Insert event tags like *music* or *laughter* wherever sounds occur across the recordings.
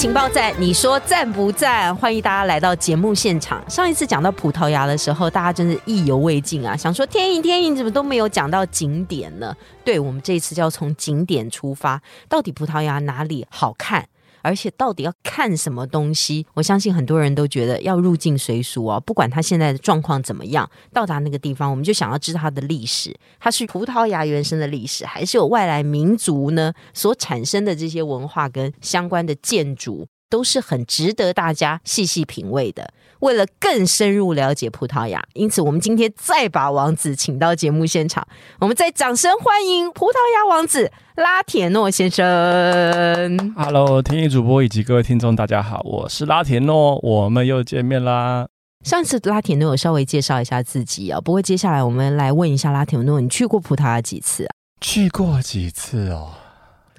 情报站，你说赞不赞？欢迎大家来到节目现场。上一次讲到葡萄牙的时候，大家真是意犹未尽啊，想说天意天意怎么都没有讲到景点呢？对我们这一次就要从景点出发，到底葡萄牙哪里好看？而且到底要看什么东西？我相信很多人都觉得要入境随俗哦，不管他现在的状况怎么样，到达那个地方，我们就想要知道它的历史，它是葡萄牙原生的历史，还是有外来民族呢所产生的这些文化跟相关的建筑，都是很值得大家细细品味的。为了更深入了解葡萄牙，因此我们今天再把王子请到节目现场，我们再掌声欢迎葡萄牙王子拉铁诺先生。Hello，天意主播以及各位听众，大家好，我是拉铁诺，我们又见面啦。上次拉铁诺有稍微介绍一下自己啊，不过接下来我们来问一下拉铁诺，你去过葡萄牙几次啊？去过几次哦？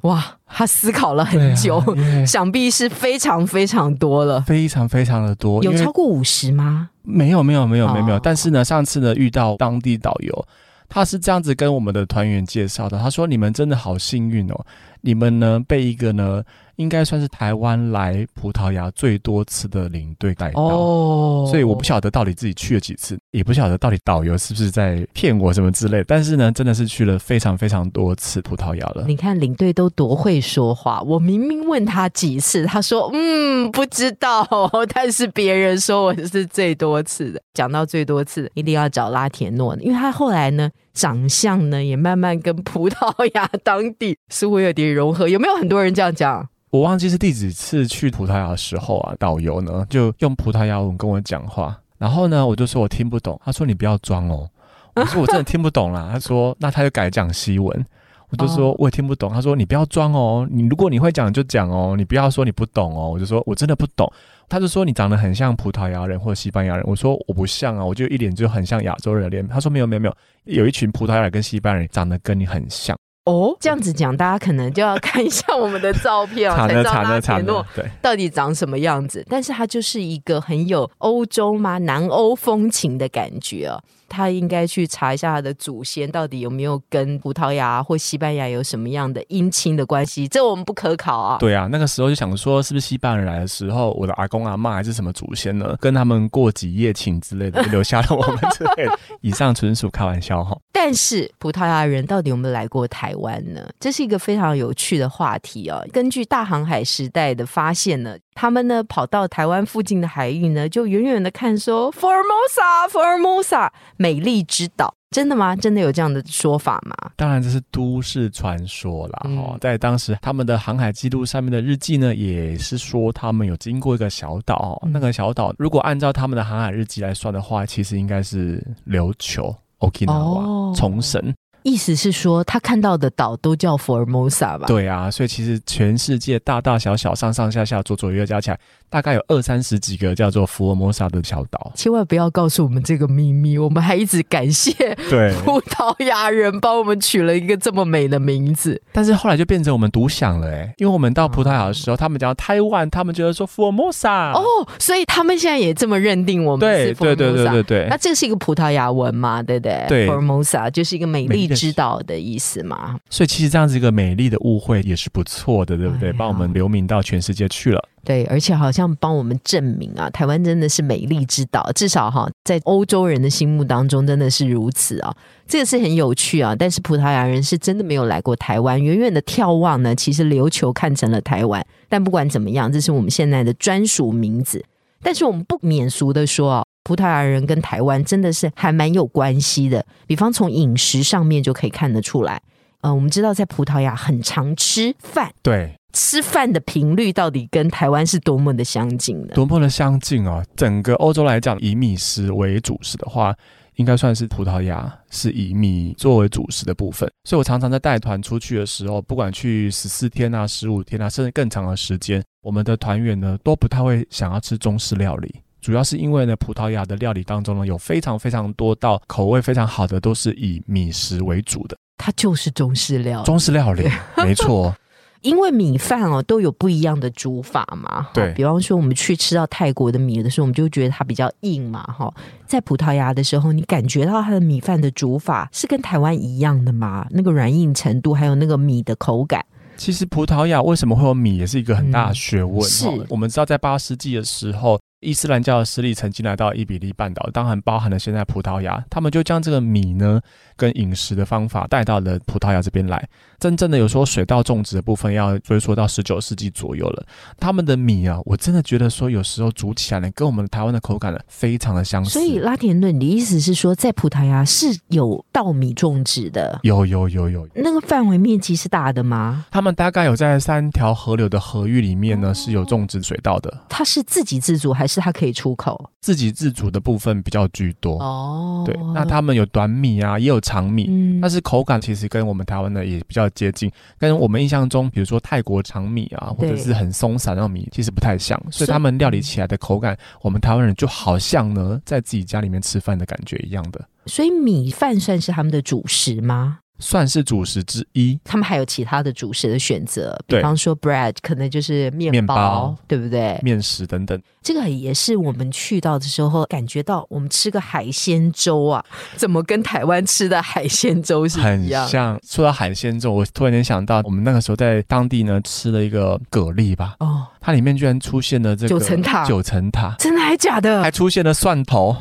哇，他思考了很久，啊 *laughs* 想必是非常非常多了，非常非常的多，有超过五十吗？没有没有没有没有没有，哦但是呢，上次呢遇到当地导游，他是这样子跟我们的团员介绍的，他说你们真的好幸运哦，你们呢被一个呢应该算是台湾来葡萄牙最多次的领队带到。哦，所以我不晓得到底自己去了几次，也不晓得到底导游是不是在骗我什么之类。但是呢，真的是去了非常非常多次葡萄牙了。你看领队都多会说话，我明明问他几次，他说嗯不知道，*laughs* 但是别人说我是最多次的。讲到最多次，一定要找拉铁诺，因为他后来呢长相呢也慢慢跟葡萄牙当地似乎有点融合，有没有很多人这样讲？我忘记是第几次去葡萄牙的时候啊，导游呢就用葡萄牙文跟我讲话，然后呢我就说我听不懂，他说你不要装哦，*laughs* 我说我真的听不懂啦，他说那他就改讲西文。我就说哦我也听不懂，他说你不要装哦，你如果你会讲就讲哦，你不要说你不懂哦。我就说我真的不懂，他就说你长得很像葡萄牙人或者西班牙人，我说我不像啊，我就一脸就很像亚洲人的脸。他说没有没有没有，有一群葡萄牙人跟西班牙人长得跟你很像，哦，这样子讲，大家可能就要看一下我们的照片才知道拉惨了惨田诺，对。到底长什么样子。但是它就是一个很有欧洲嘛南欧风情的感觉哦。他应该去查一下他的祖先到底有没有跟葡萄牙或西班牙有什么样的姻亲的关系，这我们不可考啊。对啊，那个时候就想说，是不是西班牙人来的时候，我的阿公阿妈还是什么祖先呢，跟他们过几夜情之类的，*laughs* 留下了我们之类的。以上纯属开玩笑哈。但是葡萄牙人到底有没有来过台湾呢？这是一个非常有趣的话题哦。根据大航海时代的发现呢，他们呢跑到台湾附近的海域呢，就远远的看说 Formosa，Formosa，美丽之岛。真的吗？真的有这样的说法吗？当然这是都市传说啦嗯哈、在当时他们的航海记录上面的日记呢，也是说他们有经过一个小岛，嗯那个小岛如果按照他们的航海日记来算的话，其实应该是琉球 Okinawa、哦冲绳。意思是说，他看到的岛都叫 Formosa 吧？，对啊，所以其实全世界大大小小、上上下下、左左右右加起来，大概有二三十几个叫做福尔摩沙的小岛。千万不要告诉我们这个秘密。我们还一直感谢对，葡萄牙人帮我们取了一个这么美的名字。但是后来就变成我们独享了哎，因为我们到葡萄牙的时候，他们讲台湾，他们觉得说福尔摩沙。哦，所以他们现在也这么认定我们是对对对对 Formosa 对对那，这是一个葡萄牙文嘛，对不对？对，Formosa 就是一个美丽美丽的意思嘛。所以其实这样子一个美丽的误会也是不错的，对不对？哎帮我们留名到全世界去了。对，而且好像帮我们证明啊，台湾真的是美丽之岛，至少哈，在欧洲人的心目当中真的是如此啊。这个是很有趣啊，但是葡萄牙人是真的没有来过台湾，远远的眺望呢，其实琉球看成了台湾。但不管怎么样，这是我们现在的专属名字。但是我们不免俗的说啊，葡萄牙人跟台湾真的是还蛮有关系的，比方从饮食上面就可以看得出来。呃，我们知道在葡萄牙很常吃饭，对，吃饭的频率到底跟台湾是多么的相近的？多么的相近啊！整个欧洲来讲，以米食为主食的话，应该算是葡萄牙是以米作为主食的部分，所以我常常在带团出去的时候，不管去十四天啊、十五天啊，甚至更长的时间，我们的团员呢都不太会想要吃中式料理，主要是因为呢，葡萄牙的料理当中呢有非常非常多道口味非常好的，都是以米食为主的它就是中式料理。中式料理，*laughs* 没错，因为米饭哦都有不一样的煮法嘛，对比方说我们去吃到泰国的米的时候，我们就觉得它比较硬嘛，哈。在葡萄牙的时候，你感觉到它的米饭的煮法是跟台湾一样的吗？那个软硬程度，还有那个米的口感，其实葡萄牙为什么会有米，也是一个很大的学问。嗯是我们知道在八世纪的时候，伊斯兰教的势力曾经来到伊比利半岛，当然包含了现在葡萄牙，他们就将这个米呢跟饮食的方法带到了葡萄牙这边来。真正的有说水稻种植的部分，要追溯到十九世纪左右了。他们的米啊，我真的觉得说有时候煮起来呢，跟我们台湾的口感呢非常的相似。所以拉田顿，你的意思是说，在葡萄牙是有稻米种植的？有有有有，那个范围面积是大的吗？他们大概有在三条河流的河域里面呢，是有种植水稻的。它是自给自足，还是它可以出口？自给自足的部分比较居多。哦对，那他们有短米啊，也有长米，嗯但是口感其实跟我们台湾的也比较接近，跟我们印象中，比如说泰国长米啊，或者是很松散那种米，其实不太像，所以他们料理起来的口感，我们台湾人就好像呢，在自己家里面吃饭的感觉一样的，所以米饭算是他们的主食吗？算是主食之一。他们还有其他的主食的选择，比方说 bread 可能就是面包，面包对不对？面食等等，这个也是我们去到的时候感觉到，我们吃个海鲜粥啊，*laughs* 怎么跟台湾吃的海鲜粥是一很样？像。说到海鲜粥，我突然间想到，我们那个时候在当地呢吃了一个蛤蜊吧，哦，它里面居然出现了这个九层塔九层塔，真的还假的？还出现了蒜头，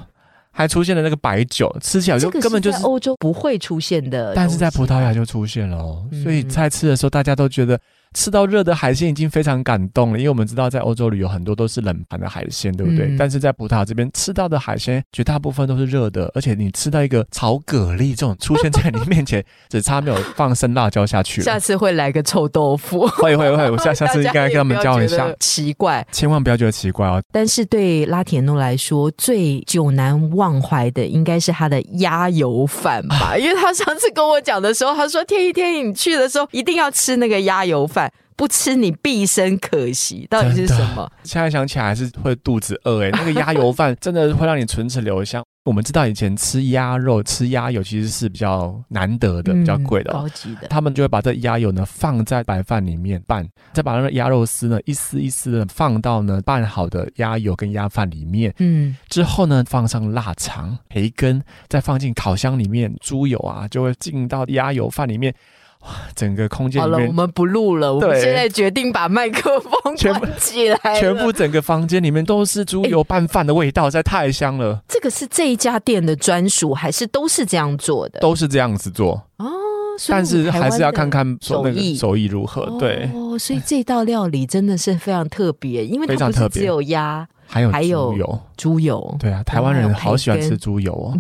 还出现了那个白酒，吃起来就根本就是。欧洲不会出现的，但是在葡萄牙。就出现了哦，嗯所以在吃的时候，大家都觉得吃到热的海鲜已经非常感动了，因为我们知道在欧洲旅游很多都是冷盘的海鲜，对不对？嗯但是在葡萄牙这边吃到的海鲜绝大部分都是热的，而且你吃到一个炒蛤蜊这种出现在你面前，只差没有放生辣椒下去下。次会来个臭豆腐，会会会，我下 *laughs* 下次应该跟他们教一下奇怪。千万不要觉得奇怪哦。但是对拉铁诺来说，最久难忘怀的应该是他的鸭油饭吧，*laughs* 因为他上次跟我讲的时候，他说：“天一天一，你去的时候一定要吃那个鸭油饭，不吃你毕生可惜。”到底是什么？现在想起来还是会肚子饿哎，那个鸭油饭 *laughs* 真的会让你唇齿留香。我们知道以前吃鸭肉、吃鸭油其实是比较难得的、比较贵的哦、高级的。他们就会把这鸭油呢放在白饭里面拌，再把那个鸭肉丝呢一丝一丝的放到呢拌好的鸭油跟鸭饭里面，嗯，之后呢放上腊肠、培根，再放进烤箱里面，猪油啊就会进到鸭油饭里面，哇，整个空间好了，我。们不录了，我们对现在决定把麦克风全部关起来了。全部整个房间里面都是猪油拌饭的味道，实在太香了，这个是这一家店的专属，还是都是这样做的？都是这样子做，哦，但是还是要看看手艺。手艺如何。对，哦，所以这道料理真的是非常特别，因为它非常只有鸭、还有还有猪油，猪油，对啊，台湾人好喜欢吃猪油哦，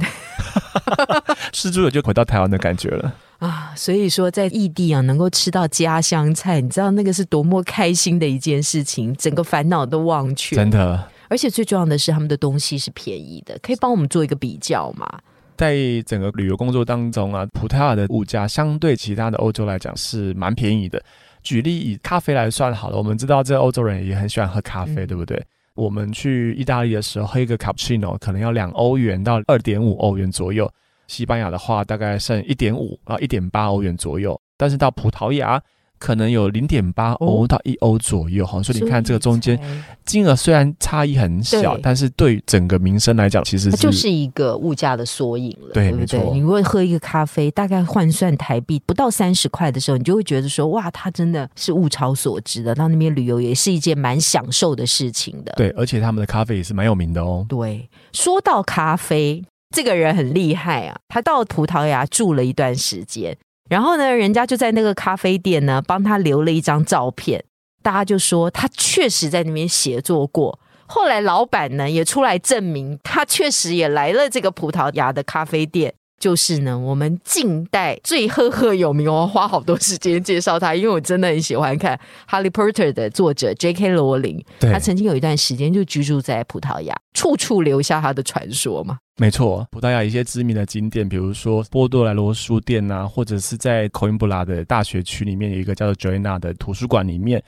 *laughs* 吃猪油就回到台湾的感觉了。啊，所以说在异地啊，能够吃到家乡菜，你知道那个是多么开心的一件事情，整个烦恼都忘却。真的，而且最重要的是，他们的东西是便宜的，可以帮我们做一个比较嘛？在整个旅游工作当中啊，葡萄牙的物价相对其他的欧洲来讲是蛮便宜的。举例以咖啡来算好了，我们知道这欧洲人也很喜欢喝咖啡，嗯对不对？我们去意大利的时候，喝一个 cappuccino 可能要两欧元到二点五欧元左右。西班牙的话，大概剩一点五啊一点八欧元左右。但是到葡萄牙，可能有零点八欧哦到一欧左右哈。所以你看这个中间金额虽然差异很小，但是对整个民生来讲，其实是它就是一个物价的缩影了，对不对？你如果喝一个咖啡，大概换算台币不到三十块的时候，你就会觉得说，哇，它真的是物超所值的。到那边旅游也是一件蛮享受的事情的。对，而且他们的咖啡也是蛮有名的哦。对，说到咖啡，这个人很厉害啊，他到葡萄牙住了一段时间，然后呢，人家就在那个咖啡店呢帮他留了一张照片，大家就说他确实在那边协作过。后来老板呢也出来证明，他确实也来了这个葡萄牙的咖啡店，就是呢，我们近代最赫赫有名，我要花好多时间介绍他，因为我真的很喜欢看《哈利波特》的作者 J.K. 罗琳。他曾经有一段时间就居住在葡萄牙，处处留下他的传说嘛。没错，葡萄牙一些知名的景点，比如说波多莱罗书店呐、或者是在口音布拉的大学区里面有一个叫做 Joanna 的图书馆里面，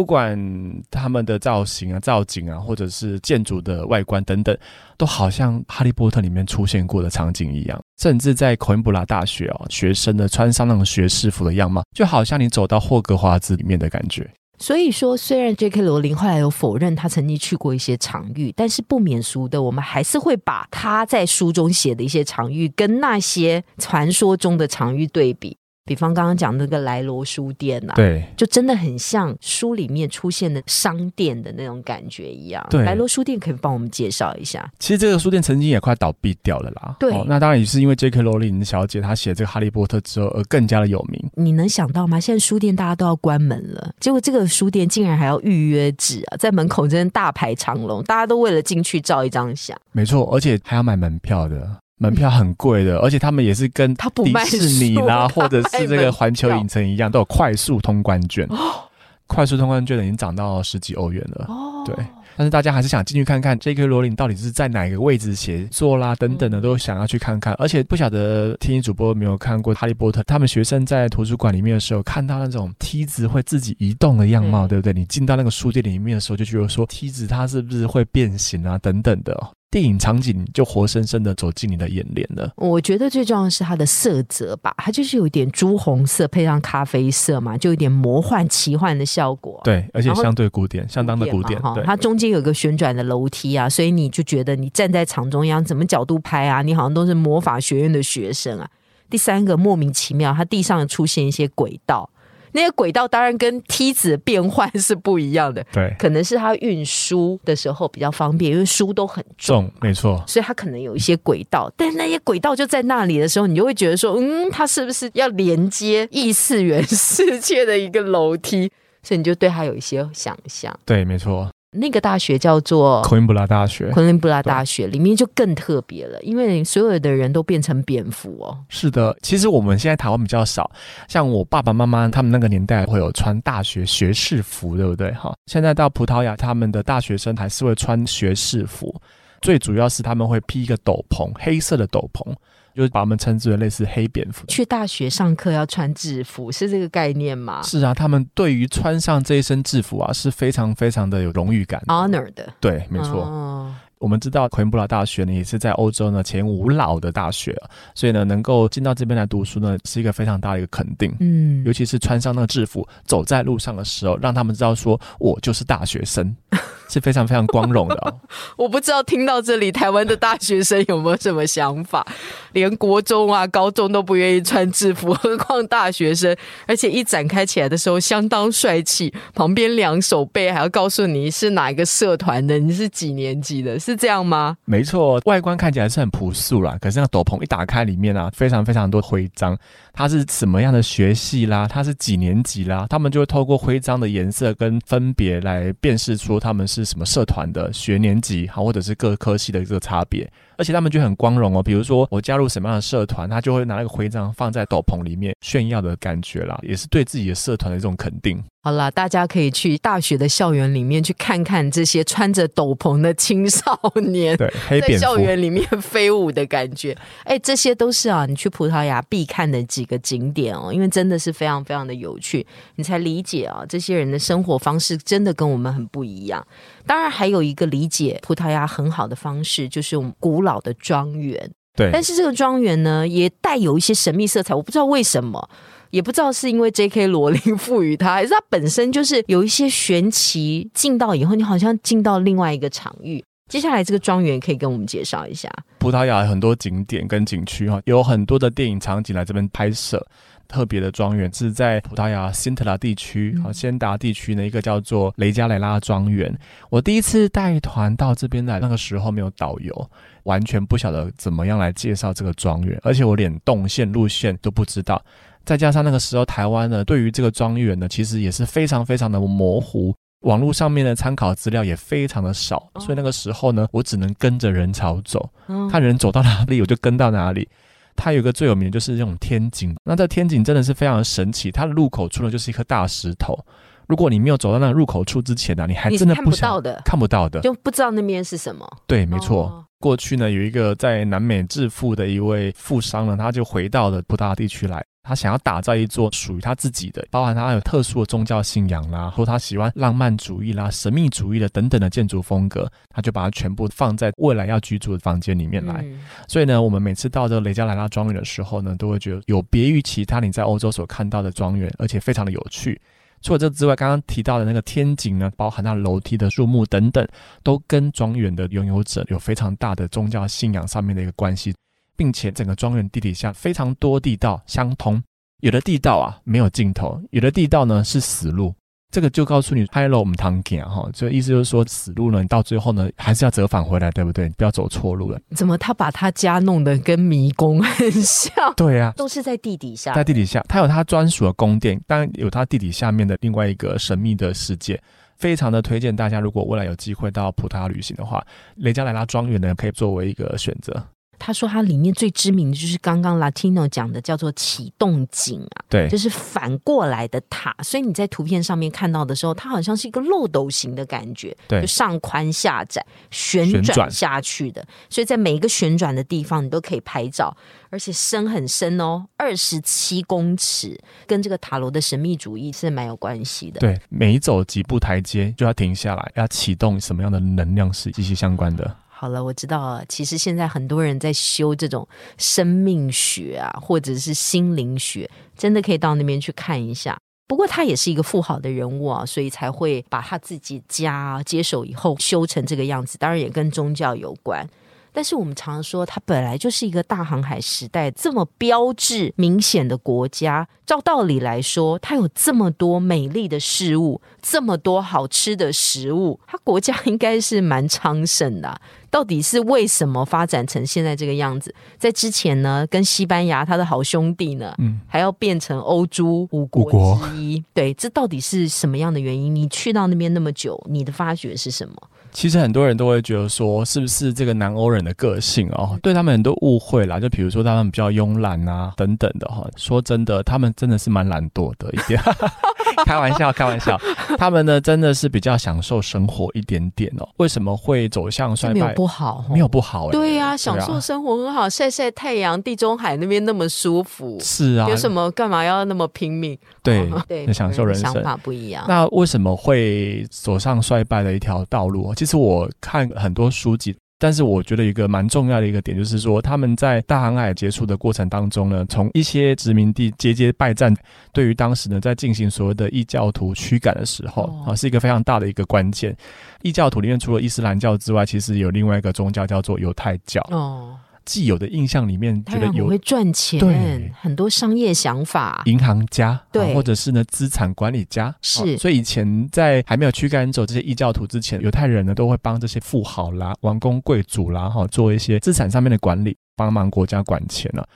不管他们的造型啊、造景啊，或者是建筑的外观等等，都好像《哈利波特》里面出现过的场景一样。甚至在昆布拉大学哦，学生的穿上那种学士服的样貌，就好像你走到霍格华兹里面的感觉。所以说，虽然 J.K. 罗琳后来有否认他曾经去过一些场域，但是不免俗的，我们还是会把他在书中写的一些场域跟那些传说中的场域对比。比方刚刚讲那个莱罗书店呐、啊，对，就真的很像书里面出现的商店的那种感觉一样。对莱罗书店可以帮我们介绍一下。其实这个书店曾经也快倒闭掉了啦。对哦那当然也是因为 J.K. 罗琳小姐她写这个《哈利波特》之后而更加的有名。你能想到吗？现在书店大家都要关门了，结果这个书店竟然还要预约制啊，在门口真的大排长龙，大家都为了进去照一张相。没错，而且还要买门票的，门票很贵的，而且他们也是跟迪士尼啦，或者是这个环球影城一样，都有快速通关券。哦快速通关券已经涨到十几欧元了。哦对但是大家还是想进去看看 J.K. 罗琳到底是在哪个位置写作啦，等等的都想要去看看。而且不晓得听音主播有没有看过《哈利波特》，他们学生在图书馆里面的时候，看到那种梯子会自己移动的样貌，对对不对？你进到那个书店里面的时候，就觉得说梯子它是不是会变形啊，等等的。电影场景就活生生的走进你的眼帘了。我觉得最重要的是它的色泽吧，它就是有一点朱红色配上咖啡色嘛，就有点魔幻奇幻的效果。对，而且相对古典，相当的古典。哈它中间有个旋转的楼梯啊，所以你就觉得你站在场中央，怎么角度拍啊，你好像都是魔法学院的学生啊。第三个莫名其妙，它地上出现一些轨道，那些轨道当然跟梯子变换是不一样的，对，可能是它运输的时候比较方便，因为书都很重。重，没错。所以它可能有一些轨道，但那些轨道就在那里的时候，你就会觉得说，嗯，它是不是要连接异次元世界的一个楼梯？所以你就对它有一些想象。对，没错。那个大学叫做昆林布拉大学。昆林布拉大学，里面就更特别了，因为所有的人都变成蝙蝠哦。是的，其实我们现在台湾比较少，像我爸爸妈妈他们那个年代会有穿大学学士服，对不对？哈，现在到葡萄牙，他们的大学生还是会穿学士服，最主要是他们会披一个斗篷，黑色的斗篷，就是把我们称之为类似黑蝙蝠。去大学上课要穿制服，是这个概念吗是啊，他们对于穿上这一身制服啊，是非常非常的有荣誉感。？Honor 的，对，没错。哦我们知道奎恩布拉大学呢，也是在欧洲呢前五老的大学啊，所以呢，能够进到这边来读书呢，是一个非常大的一个肯定。嗯尤，其是穿上那个制服，走在路上的时候，让他们知道说我就是大学生，是非常非常光荣的、哦。*laughs* 我不知道听到这里，台湾的大学生有没有什么想法？连国中啊、高中都不愿意穿制服，何况大学生？而且一展开起来的时候相当帅气，旁边两手背还要告诉你是哪一个社团的，你是几年级的，是是这样吗？没错，外观看起来是很朴素啦，可是那斗篷一打开，里面啊，非常非常多徽章，它是什么样的学系啦，它是几年级啦，他们就会透过徽章的颜色跟分别来辨识出他们是什么社团的学年级，好，或者是各科系的一个差别。而且他们就很光荣哦，比如说我加入什么样的社团，他就会拿那个徽章放在斗篷里面炫耀的感觉啦，也是对自己的社团的一种肯定。好啦，大家可以去大学的校园里面去看看这些穿着斗篷的青少年。对，黑在校园里面飞舞的感觉，哎，这些都是啊，你去葡萄牙必看的几个景点哦，因为真的是非常非常的有趣，你才理解啊，这些人的生活方式真的跟我们很不一样。当然，还有一个理解葡萄牙很好的方式，就是我们古老的庄园。对但是这个庄园呢，也带有一些神秘色彩，我不知道为什么。也不知道是因为 J.K. 罗琳赋予它，还是它本身就是有一些玄奇。进到以后，你好像进到另外一个场域。接下来这个庄园可以跟我们介绍一下。葡萄牙有很多景点跟景区哈，有很多的电影场景来这边拍摄。特别的庄园是在葡萄牙辛特拉地区啊，仙达地区呢一个叫做雷加雷拉庄园。我第一次带团到这边来，那个时候没有导游，完全不晓得怎么样来介绍这个庄园，而且我连动线路线都不知道。再加上那个时候台湾呢，对于这个庄园呢，其实也是非常非常的模糊。网络上面的参考资料也非常的少，所以那个时候呢，我只能跟着人潮走，嗯看人走到哪里我就跟到哪里。它有一个最有名的就是这种天井。那这天井真的是非常的神奇，它的入口处呢就是一颗大石头。如果你没有走到那个入口处之前呢，你还真的看不到的，看不到的。就不知道那边是什么。对，没错。哦过去呢，有一个在南美致富的一位富商呢，他就回到了葡萄牙地区来，他想要打造一座属于他自己的，包含他有特殊的宗教信仰啦，或他喜欢浪漫主义啦、神秘主义的等等的建筑风格，他就把它全部放在未来要居住的房间里面来。嗯所以呢，我们每次到这个雷加莱拉庄园的时候呢，都会觉得有别于其他你在欧洲所看到的庄园，而且非常的有趣。除了这之外，刚刚提到的那个天井呢，包含那楼梯的树木等等，都跟庄园的拥有者有非常大的宗教信仰上面的一个关系，并且整个庄园地底下非常多地道相通，有的地道啊没有尽头，有的地道呢是死路。这个就告诉你拍了我们堂行哈，这意思就是说死路呢，你到最后呢还是要折返回来，对不对？不要走错路了。怎么他把他家弄得跟迷宫很像？对啊、都是在地底下。在地底下，他有他专属的宫殿，当然有他地底下面的另外一个神秘的世界。非常的推荐大家，如果未来有机会到葡萄牙旅行的话，雷加莱拉庄园呢可以作为一个选择。他说它里面最知名的就是刚刚 Latino 讲的，叫做启动井啊，对就，是反过来的塔。所以你在图片上面看到的时候，它好像是一个漏斗形的感觉，对就上宽下窄，旋转下去的。所以在每一个旋转的地方，你都可以拍照，而且深很深哦，二十七公尺，跟这个塔罗的神秘主义是蛮有关系的。对，每走几步台阶就要停下来，要启动什么样的能量是息息相关的。好了，我知道了。其实现在很多人在修这种生命学啊，或者是心灵学，真的可以到那边去看一下。不过他也是一个富豪的人物啊，所以才会把他自己家接手以后修成这个样子。当然也跟宗教有关。但是我们常说，它本来就是一个大航海时代这么标志明显的国家。照道理来说，它有这么多美丽的事物，这么多好吃的食物，它国家应该是蛮昌盛的啊、到底是为什么发展成现在这个样子？在之前呢，跟西班牙他的好兄弟呢，嗯，还要变成欧洲五国之一。对，这到底是什么样的原因？你去到那边那么久，你的发觉是什么？其实很多人都会觉得说，是不是这个南欧人的个性哦，对他们很多误会啦。就比如说他们比较慵懒啊等等的哈。说真的，他们真的是蛮懒惰的一点。*laughs* *laughs* 开玩笑，开玩笑。他们呢，真的是比较享受生活一点点哦。为什么会走向衰败没有？不好，没有不好哎、对呀、享受生活很好，晒晒太阳，地中海那边那么舒服，是啊，有什么干嘛要那么拼命？对哦 *laughs* 对，享受人生想法不一样。那为什么会走上衰败的一条道路？其实我看很多书籍，但是我觉得一个蛮重要的一个点，就是说他们在大航海结束的过程当中呢，从一些殖民地节节败战，对于当时呢在进行所谓的异教徒驱赶的时候哦啊，是一个非常大的一个关键。异教徒里面除了伊斯兰教之外，其实有另外一个宗教叫做犹太教。哦，既有的印象里面，觉得有会赚钱对，很多商业想法。银行家，对。啊或者是呢资产管理家，是。哦所以以前在还没有驱赶走这些异教徒之前，犹太人呢都会帮这些富豪啦、王公贵族啦，哈、做一些资产上面的管理，帮忙国家管钱了、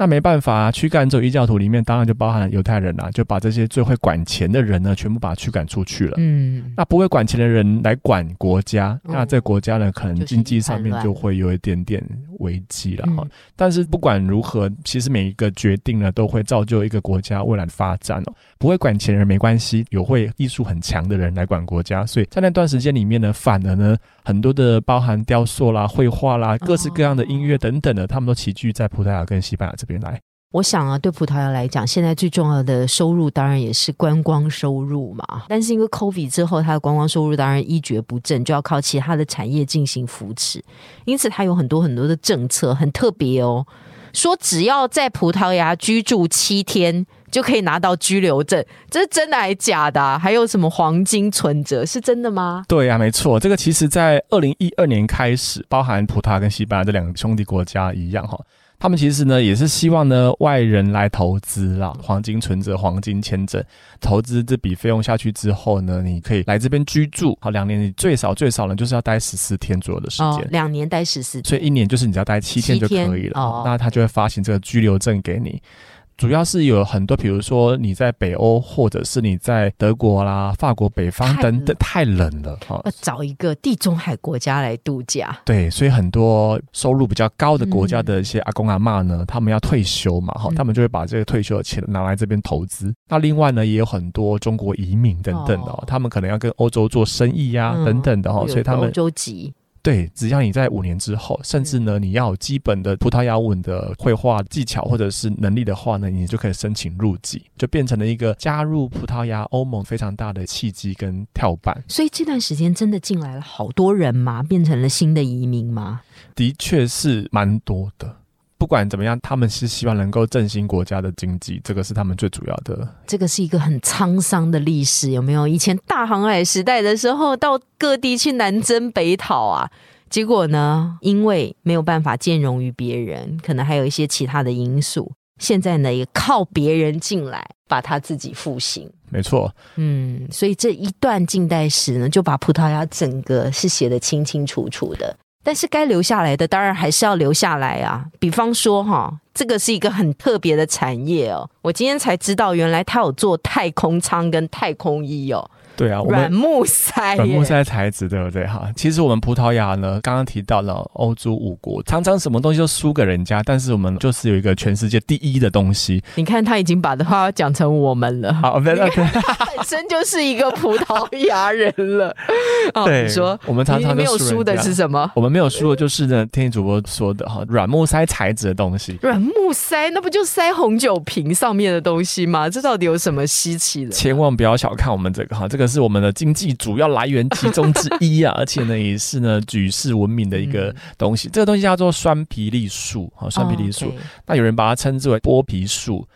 那没办法、啊，驱赶走异教徒里面当然就包含犹太人啦、就把这些最会管钱的人呢，全部把他驱赶出去了。嗯，那不会管钱的人来管国家，嗯那这国家呢，可能经济上面就会有一点点危机了哈。嗯但是不管如何，其实每一个决定呢，都会造就一个国家未来的发展哦。不会管钱的人没关系，有会艺术很强的人来管国家，所以在那段时间里面呢，反而呢，很多的包含雕塑啦、绘画啦、各式各样的音乐等等的，他们都齐聚在葡萄牙跟西班牙这边来。我想啊，对葡萄牙来讲，现在最重要的收入当然也是观光收入嘛。但是因为 COVID 之后，它的观光收入当然一蹶不振，就要靠其他的产业进行扶持。因此，它有很多很多的政策，很特别哦。说只要在葡萄牙居住七天，就可以拿到居留证，这是真的还假的啊、还有什么黄金存折，是真的吗？对呀、没错，这个其实在二零一二年开始，包含葡萄牙跟西班牙这两个兄弟国家一样哈。他们其实呢也是希望呢外人来投资啦，黄金存折、黄金签证，投资这笔费用下去之后呢，你可以来这边居住，好两年，你最少最少呢就是要待十四天左右的时间。哦，两年待十四天，所以一年就是你只要待七天就可以了，哦。那他就会发行这个居留证给你。主要是有很多，比如说你在北欧，或者是你在德国啦、法国北方等等，太冷了哈。要找一个地中海国家来度假。对，所以很多收入比较高的国家的一些阿公阿嬷呢，他们要退休嘛，哈、嗯他们就会把这个退休的钱拿来这边投资。那另外呢，也有很多中国移民等等的、他们可能要跟欧洲做生意呀、嗯等等的哈、所以他们洲籍，对，只要你在五年之后，甚至呢，你要有基本的葡萄牙文的绘画技巧或者是能力的话呢，你就可以申请入籍，就变成了一个加入葡萄牙欧盟非常大的契机跟跳板。所以这段时间真的进来了好多人吗？变成了新的移民吗？的确是蛮多的。不管怎么样，他们是希望能够振兴国家的经济，这个是他们最主要的。这个是一个很沧桑的历史，有没有？以前大航海时代的时候，到各地去南征北讨啊，结果呢，因为没有办法兼容于别人，可能还有一些其他的因素，现在呢也靠别人进来，把他自己复兴。没错，嗯，所以这一段近代史呢，就把葡萄牙整个是写得清清楚楚的。但是该留下来的，当然还是要留下来啊。比方说哈，这个是一个很特别的产业哦。我今天才知道，原来他有做太空舱跟太空衣哦，对啊，软木塞，软木塞材质，对不对？哈，其实我们葡萄牙呢，刚刚提到了欧洲五国，常常什么东西都输给人家，但是我们就是有一个全世界第一的东西。你看他已经把的话讲成我们了，好，对对对，本身就是一个葡萄牙人了。*laughs* 哦，对你说我们常常没有输的是什么？我们没有输的就是呢，天气主播说的哈，软木塞材质的东西。软木塞，那不就塞红酒瓶上面的东西吗？这到底有什么稀奇的？千万不要小看我们这个哈，这个是我们的经济主要来源其中之一啊，而且呢也是呢举世闻名的一个东西。这个东西叫做酸皮栗树啊，酸皮栗树，那有人把它称之为剥皮树。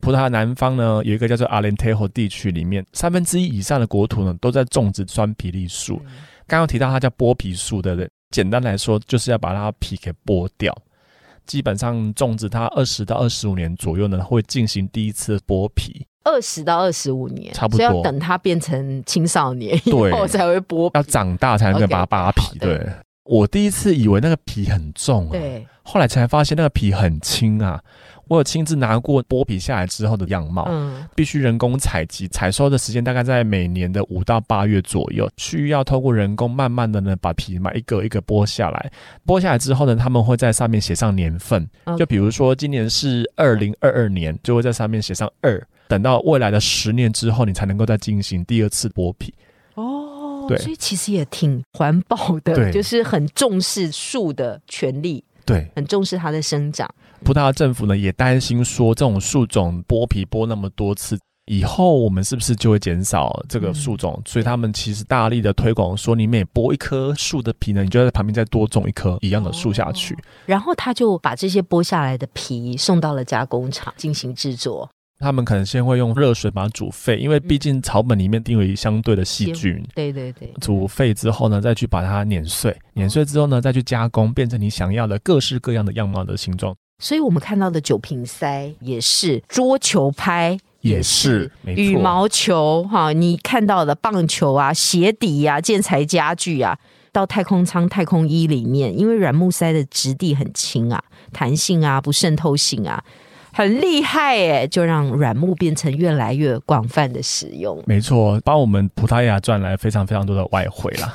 葡萄牙南方呢有一个叫做阿连特河地区，里面三分之一以上的国土呢都在种植酸皮栗树。刚刚提到它叫剥皮树，对不对？简单来说，就是要把它皮给剥掉。基本上种植它二十到二十五年左右呢，会进行第一次剥皮，二十到二十五年，差不多要等它变成青少年以对后才会剥。要长大才能够把它扒皮。对，我第一次以为那个皮很重啊，对，后来才发现那个皮很轻啊。我有亲自拿过剥皮下来之后的样貌，嗯，必须人工采集，采收的时间大概在每年的五到八月左右，需要透过人工慢慢的呢把皮嘛一个一个剥下来。剥下来之后呢，他们会在上面写上年份，就比如说今年是二零二二年，就会在上面写上二。等到未来的十年之后，你才能够再进行第二次剥皮。哦，对所以其实也挺环保的，对就是很重视树的权利，对，很重视它的生长。葡萄牙政府呢也担心说，这种树种剥皮剥那么多次。以后我们是不是就会减少这个树种？所以他们其实大力的推广说，你每剥一棵树的皮呢，你就在旁边再多种一棵一样的树下去。然后他就把这些剥下来的皮送到了加工厂进行制作。他们可能先会用热水把它煮沸，因为毕竟草本里面定有相对的细菌。对对对，煮沸之后呢，再去把它碾碎，碾碎之后呢，再去加工，变成你想要的各式各样的样貌的形状。所以我们看到的酒瓶塞也是，桌球拍也是羽毛球哈，你看到的棒球啊、鞋底啊、建材家具啊，到太空舱、太空衣里面，因为软木塞的质地很轻啊、弹性啊、不渗透性啊，很厉害耶，就让软木变成越来越广泛的使用。没错，帮我们葡萄牙赚来非常非常多的外汇啦。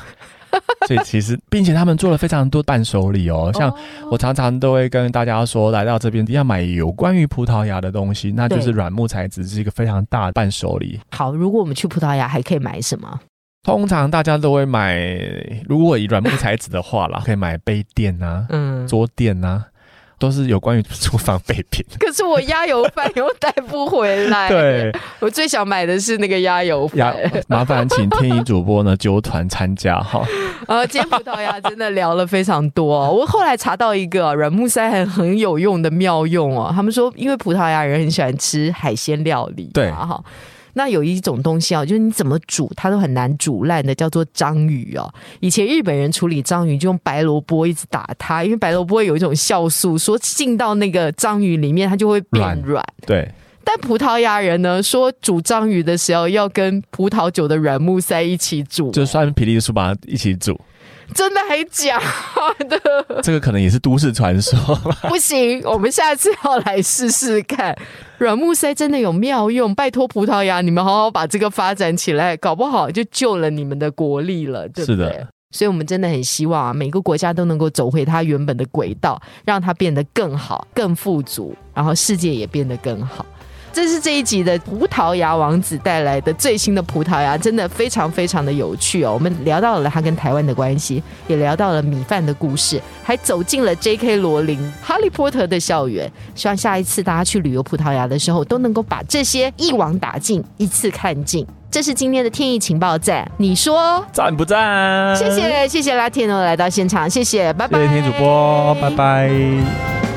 *laughs* 所以其实，并且他们做了非常多伴手礼哦，像我常常都会跟大家说，来到这边要买有关于葡萄牙的东西，那就是对软木材质是一个非常大的伴手礼。好，如果我们去葡萄牙，还可以买什么？通常大家都会买，如果以软木材质的话啦，可以买杯垫啊、嗯，桌垫啊，都是有关于厨房备品。*laughs* 可是我鸭油饭又带不回来。对，我最想买的是那个鸭油呀饭。，麻烦请天意主播呢揪团参加哈。*laughs* 呃，今天葡萄牙真的聊了非常多、哦。我后来查到一个软木塞很很有用的妙用哦，他们说因为葡萄牙人很喜欢吃海鲜料理嘛，对哈。那有一种东西啊，就是你怎么煮它都很难煮烂的，叫做章鱼哦。以前日本人处理章鱼就用白萝卜一直打它，因为白萝卜有一种酵素，说进到那个章鱼里面它就会变软软。对，但葡萄牙人呢说煮章鱼的时候要跟葡萄酒的软木塞一起煮，就酸皮栗树把它一起煮。真的还假的？*laughs* 这个可能也是都市传说。*laughs* *laughs* 不行，我们下次要来试试看。软木塞真的有妙用，拜托葡萄牙，你们好好把这个发展起来，搞不好就救了你们的国力了，对不对？所以，我们真的很希望啊，每个国家都能够走回它原本的轨道，让它变得更好、更富足，然后世界也变得更好。这是这一集的葡萄牙王子带来的最新的葡萄牙，真的非常非常的有趣哦。我们聊到了他跟台湾的关系，也聊到了米饭的故事，还走进了 J.K. 罗琳《哈利波特》的校园。希望下一次大家去旅游葡萄牙的时候，都能够把这些一网打尽，一次看尽。这是今天的天意情报站，你说赞不赞？谢谢谢谢拉天诺来到现场，谢谢，拜拜。谢谢天主播，拜拜。